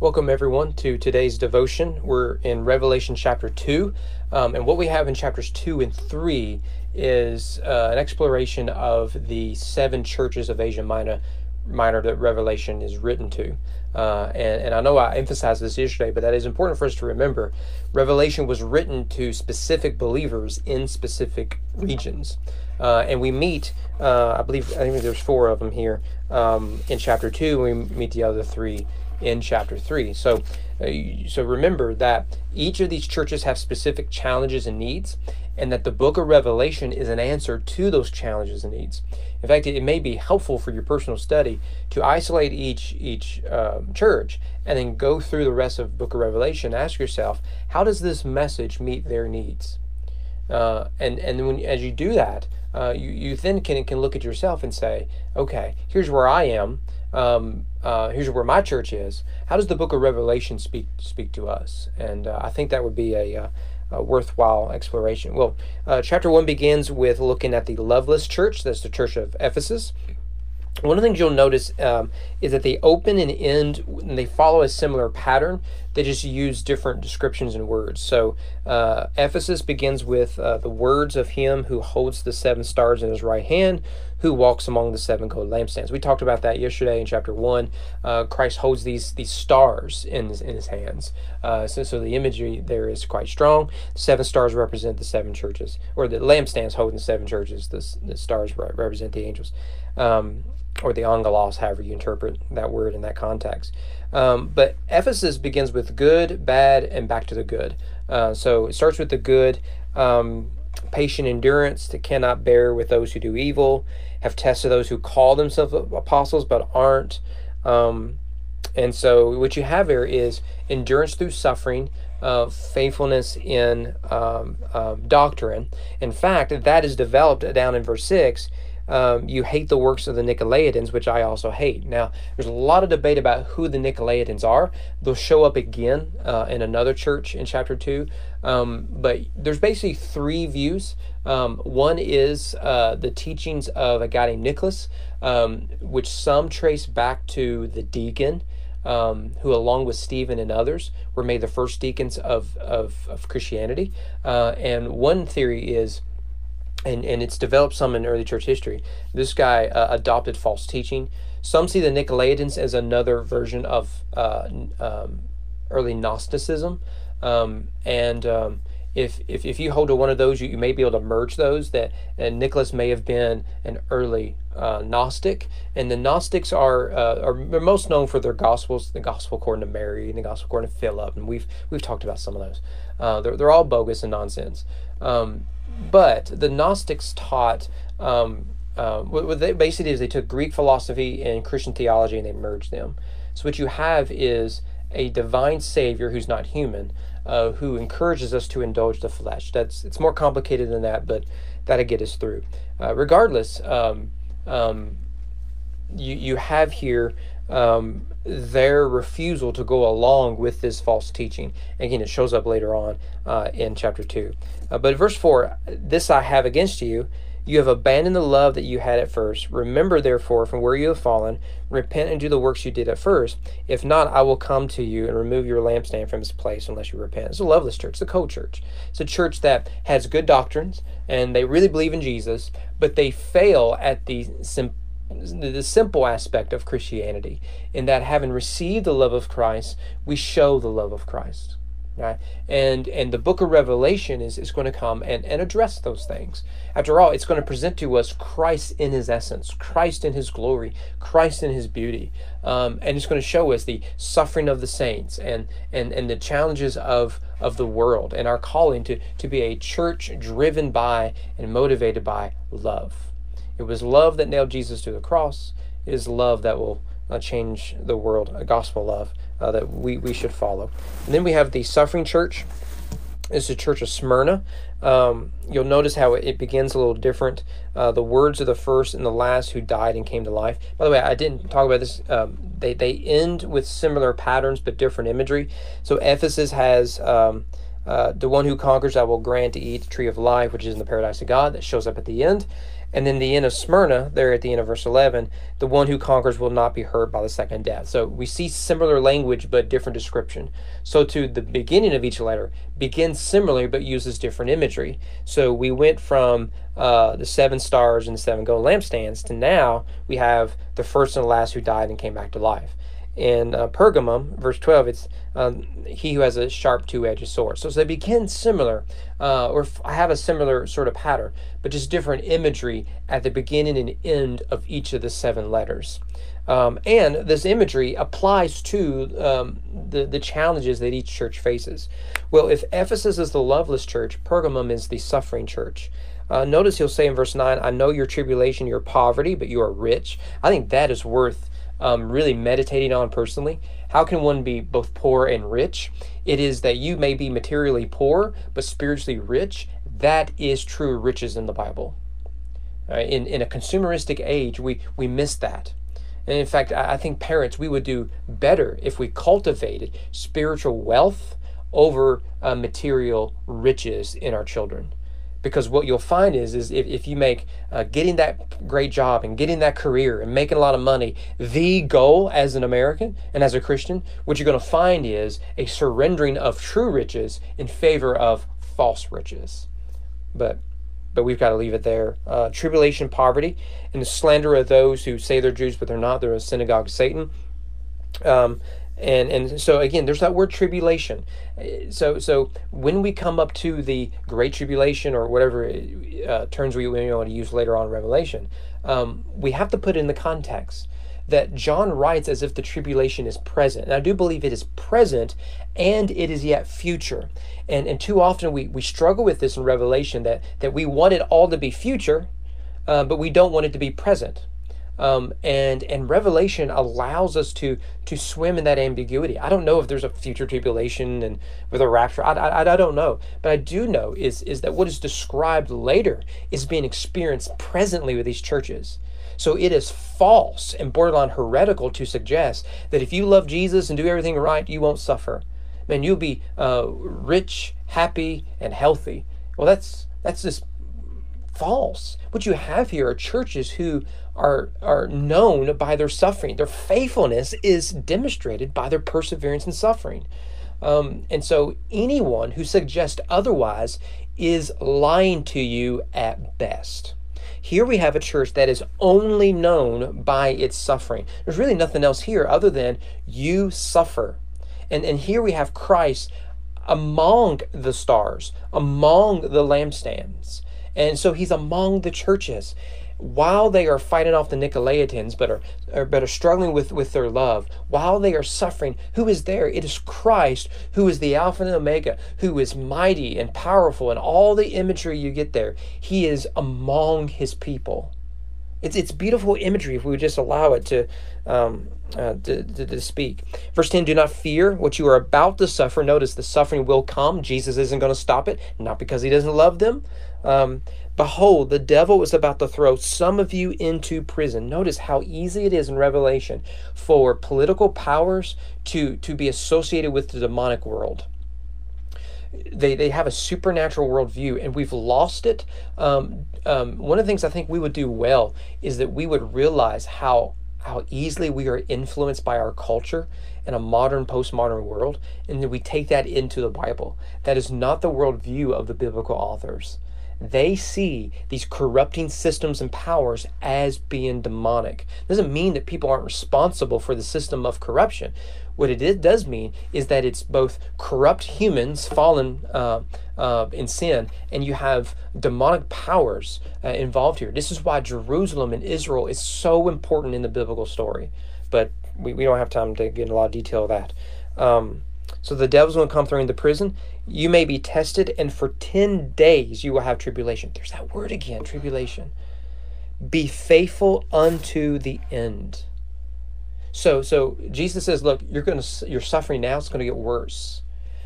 Welcome, everyone, to today's devotion. We're in Revelation chapter 2. Um, and what we have in chapters 2 and 3 is uh, an exploration of the seven churches of Asia Minor, Minor that Revelation is written to. Uh, and, and I know I emphasized this yesterday, but that is important for us to remember. Revelation was written to specific believers in specific regions. Uh, and we meet, uh, I believe, I think there's four of them here um, in chapter 2, and we meet the other three in chapter 3. So, uh, so remember that each of these churches have specific challenges and needs, and that the book of Revelation is an answer to those challenges and needs. In fact, it, may be helpful for your personal study to isolate each each um, church and then go through the rest of book of Revelation. Ask yourself, how does this message meet their needs? Uh, and and when as you do that, uh, you you then can can look at yourself and say, okay, here's where I am um, uh, here's where my church is. How does the book of Revelation speak speak to us? And uh, I think that would be a, uh, worthwhile exploration. Well, uh, chapter one begins with looking at the loveless church. That's the church of Ephesus. One of the things you'll notice um, is that they open and end and they follow a similar pattern. They just use different descriptions and words. So uh, Ephesus begins with uh, the words of him who holds the seven stars in his right hand, who walks among the seven gold lampstands. We talked about that yesterday in chapter one. Uh, Christ holds these these stars in his, in his hands. Uh, so, so the imagery there is quite strong. Seven stars represent the seven churches, or the lampstands holding the seven churches. The, the stars represent the angels. Um, or the angelos, however you interpret that word in that context. Um, but Ephesus begins with good, bad, and back to the good. Uh, so it starts with the good, um, patient endurance that cannot bear with those who do evil, have tested those who call themselves apostles but aren't. Um, and so what you have here is endurance through suffering, uh, faithfulness in um, um, doctrine. In fact, that is developed down in verse 6 um, you hate the works of the Nicolaitans, which I also hate. Now, there's a lot of debate about who the Nicolaitans are. They'll show up again uh, in another church in chapter 2. Um, but there's basically three views. Um, one is uh, the teachings of a guy named Nicholas, um, which some trace back to the deacon. Um, who, along with Stephen and others, were made the first deacons of, of, of Christianity. Uh, and one theory is and, and it's developed some in early church history. This guy uh, adopted false teaching. Some see the Nicolaitans as another version of uh, um, early Gnosticism. Um, and um, if, if, if you hold to one of those, you, you may be able to merge those. That and Nicholas may have been an early uh, Gnostic, and the Gnostics are uh, are most known for their gospels, the Gospel according to Mary and the Gospel according to Philip, and we've we've talked about some of those. Uh, they're they're all bogus and nonsense. Um, but the Gnostics taught um, uh, what they basically is they took Greek philosophy and Christian theology and they merged them. So what you have is a divine Savior who's not human, uh, who encourages us to indulge the flesh. That's it's more complicated than that, but that'll get us through. Uh, regardless, um, um, you you have here um, their refusal to go along with this false teaching. Again, it shows up later on uh, in chapter 2. Uh, but verse 4 This I have against you. You have abandoned the love that you had at first. Remember, therefore, from where you have fallen, repent and do the works you did at first. If not, I will come to you and remove your lampstand from its place unless you repent. It's a loveless church, it's a church. It's a church that has good doctrines and they really believe in Jesus, but they fail at the simplicity the simple aspect of Christianity, in that having received the love of Christ, we show the love of Christ. Right? And and the book of Revelation is, is going to come and, and address those things. After all, it's going to present to us Christ in his essence, Christ in his glory, Christ in his beauty. Um, and it's going to show us the suffering of the saints and, and, and the challenges of, of the world and our calling to, to be a church driven by and motivated by love. It was love that nailed Jesus to the cross. It is love that will uh, change the world, a gospel love uh, that we, we should follow. And then we have the suffering church. It's the church of Smyrna. Um, you'll notice how it, begins a little different. Uh, the words of the first and the last who died and came to life. By the way, I didn't talk about this. Um, they, they end with similar patterns but different imagery. So Ephesus has um, uh, the one who conquers, I will grant to eat the tree of life, which is in the paradise of God, that shows up at the end. And then the end of Smyrna, there at the end of verse 11, the one who conquers will not be hurt by the second death. So we see similar language but different description. So to the beginning of each letter begins similarly but uses different imagery. So we went from uh, the seven stars and the seven gold lampstands to now we have the first and the last who died and came back to life in uh, Pergamum, verse 12, it's um, he who has a sharp two edged sword. So, so they begin similar, uh, or f- have a similar sort of pattern, but just different imagery at the beginning and end of each of the seven letters. Um, and this imagery applies to um, the, the challenges that each church faces. Well, if Ephesus is the loveless church, Pergamum is the suffering church. Uh, notice he'll say in verse 9, I know your tribulation, your poverty, but you are rich. I think that is worth um, really meditating on personally. How can one be both poor and rich? It is that you may be materially poor, but spiritually rich. That is true riches in the Bible. Uh, in, in a consumeristic age, we, we miss that. And in fact, I, I think parents, we would do better if we cultivated spiritual wealth over uh, material riches in our children because what you'll find is is if, if you make uh, getting that great job and getting that career and making a lot of money the goal as an american and as a christian what you're going to find is a surrendering of true riches in favor of false riches but but we've got to leave it there. Uh, tribulation, poverty, and the slander of those who say they're Jews but they're not. They're a synagogue of Satan. Um, and and so again there's that word tribulation. So so when we come up to the great tribulation or whatever uh, terms we, we want to use later on revelation um, we have to put in the context that john writes as if the tribulation is present. And i do believe it is present and it is yet future. And and too often we we struggle with this in revelation that that we want it all to be future uh, but we don't want it to be present um, and and Revelation allows us to to swim in that ambiguity. I don't know if there's a future tribulation and with a rapture. I, I, I don't know, but I do know is is that what is described later is being experienced presently with these churches. So it is false and borderline heretical to suggest that if you love Jesus and do everything right, you won't suffer. Man, you'll be uh, rich, happy, and healthy. Well, that's that's just false. What you have here are churches who are, are known by their suffering. Their faithfulness is demonstrated by their perseverance in suffering. Um, and so anyone who suggests otherwise is lying to you at best. Here we have a church that is only known by its suffering. There's really nothing else here other than you suffer. And, and here we have Christ among the stars, among the lampstands. And so he's among the churches while they are fighting off the Nicolaitans, but are, but are struggling with, with their love, while they are suffering, who is there? It is Christ who is the Alpha and Omega, who is mighty and powerful, and all the imagery you get there. He is among his people. It's, it's beautiful imagery if we would just allow it to, um, uh, to, to, to, speak. Verse 10 Do not fear what you are about to suffer. Notice the suffering will come. Jesus isn't going to stop it, not because he doesn't love them. Um, Behold, the devil is about to throw some of you into prison. Notice how easy it is in Revelation for political powers to, to be associated with the demonic world. They, they have a supernatural worldview, and we've lost it. Um, um, one of the things I think we would do well is that we would realize how how easily we are influenced by our culture in a modern, postmodern world, and then we take that into the Bible. That is not the worldview of the biblical authors they see these corrupting systems and powers as being demonic. Doesn't mean that people aren't responsible for the system of corruption. What it does mean is that it's both corrupt humans fallen uh, uh, in sin, and you have demonic powers uh, involved here. This is why Jerusalem and Israel is so important in the biblical story. But we, we don't have time to get into a lot of detail of that. Um, so the devil's going to come through in the prison. You may be tested, and for 10 days you will have tribulation. There's that word again tribulation. Be faithful unto the end. So, so Jesus says, look, you're going to you're suffering now. It's going to get worse,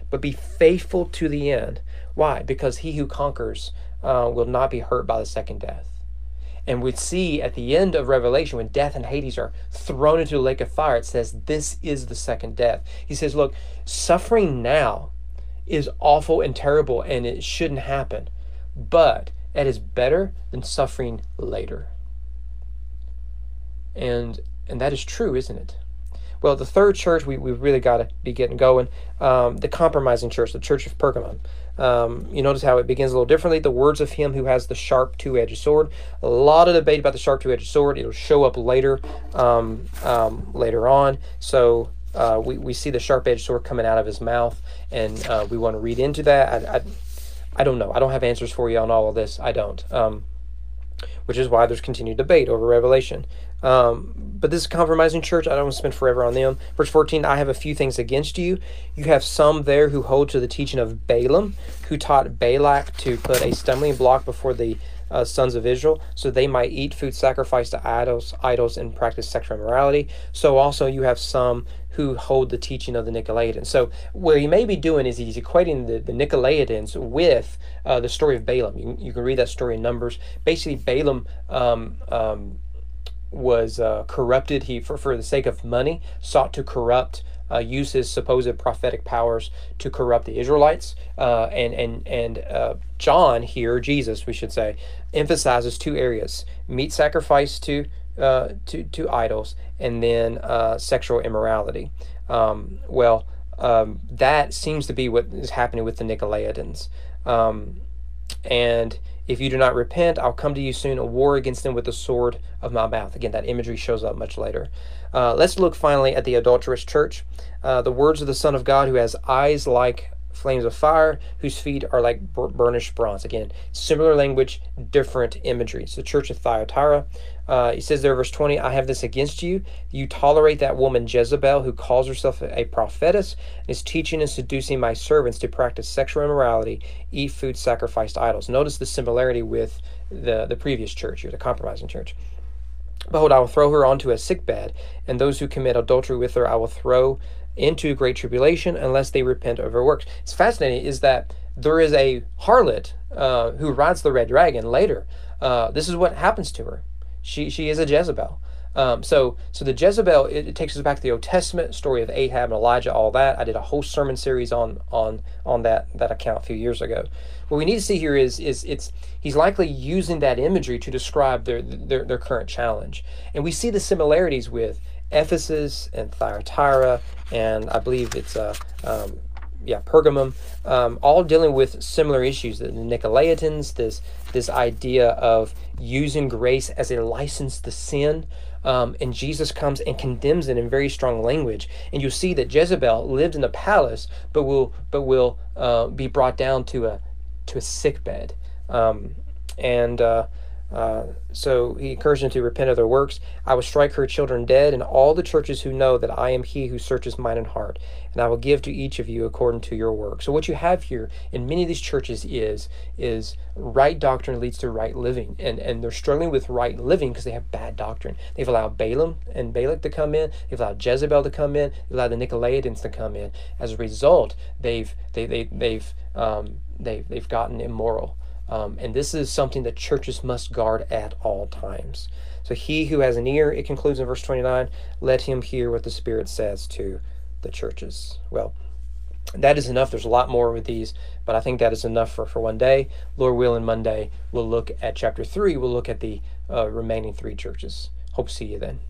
but be faithful to the end. Why? Because he who conquers uh, will not be hurt by the second death. And we see at the end of Revelation, when death and Hades are thrown into the lake of fire, it says, This is the second death. He says, Look, suffering now is awful and terrible and it shouldn't happen. But It is better than suffering later. And and that is true, isn't it? Well, the third church we, we really got to be getting going. Um, the compromising church, the church of Pergamum. Um, you notice how it begins a little differently. The words of him who has the sharp two edged sword. A lot of debate about the sharp two edged sword. It'll show up later, um, um, later on. So uh, we, we see the sharp edged sword coming out of his mouth, and uh, we want to read into that. I, I, I, don't know. I don't have answers for you on all of this. I don't. Which is why there's continued debate over Revelation. Um, but this is compromising church, I don't want to spend forever on them. Verse 14, I have a few things against you. You have some there who hold to the teaching of Balaam, who taught Balak to put a stumbling block before the uh, sons of Israel, so they might eat food sacrificed to idols, idols, and practice sexual immorality. So also you have some who hold the teaching of the Nicolaitans. So what he may be doing is he's equating the, the Nicolaitans with uh, the story of Balaam. You, you, can read that story in Numbers. Basically, Balaam um, um, was uh, corrupted. He, for, for the sake of money, sought to corrupt uh, use his supposed prophetic powers to corrupt the Israelites. Uh, and and and uh, John here, Jesus, we should say, emphasizes two areas: meat sacrifice to uh, to to idols, and then uh, sexual immorality. Um, well, um, that seems to be what is happening with the Nicolaitans. Um, and if you do not repent, I'll come to you soon, a war against them with the sword of my mouth. Again, that imagery shows up much later. Uh, let's look finally at the adulterous church. Uh, the words of the Son of God, who has eyes like flames of fire, whose feet are like burnished bronze. Again, similar language, different imagery. It's the church of Thyatira. Uh, he says there, verse 20, I have this against you. You tolerate that woman Jezebel, who calls herself a prophetess, and is teaching and seducing my servants to practice sexual immorality, eat food sacrificed to idols. Notice the similarity with the, the previous church here, the compromising church. Behold, I will throw her onto a sick bed, and those who commit adultery with her I will throw into great tribulation unless they repent of her works. It's fascinating is that there is a harlot uh, who rides the red dragon later. Uh, this is what happens to her. She she is a Jezebel. Um, so so the Jezebel it, it, takes us back to the Old Testament story of Ahab and Elijah, all that. I did a whole sermon series on on on that that account a few years ago. What we need to see here is is it's he's likely using that imagery to describe their their, their current challenge, and we see the similarities with Ephesus and Thyatira, and I believe it's uh, um, yeah, Pergamum, um, all dealing with similar issues. The Nicolaitans, this this idea of using grace as a license to sin. Um, and Jesus comes and condemns it in very strong language. And you see that Jezebel lived in the palace, but will but will uh, be brought down to a to a sick bed. Um, and uh, uh, so he encouraged them to repent of their works. I will strike her children dead, and all the churches who know that I am he who searches mind and heart, and I will give to each of you according to your work. So what you have here in many of these churches is is right doctrine leads to right living, and and they're struggling with right living because they have bad doctrine. They've allowed Balaam and Balak to come in. They've allowed Jezebel to come in. They've allowed the Nicolaitans to come in. As a result, they've they they they've um, they they've gotten immoral. Um, and this is something that churches must guard at all times. So he who has an ear, it concludes in verse 29, let him hear what the Spirit says to the churches. Well, that is enough. There's a lot more with these, but I think that is enough for, for one day. Lord willing, Monday, we'll look at chapter 3. We'll look at the uh, remaining three churches. Hope to see you then.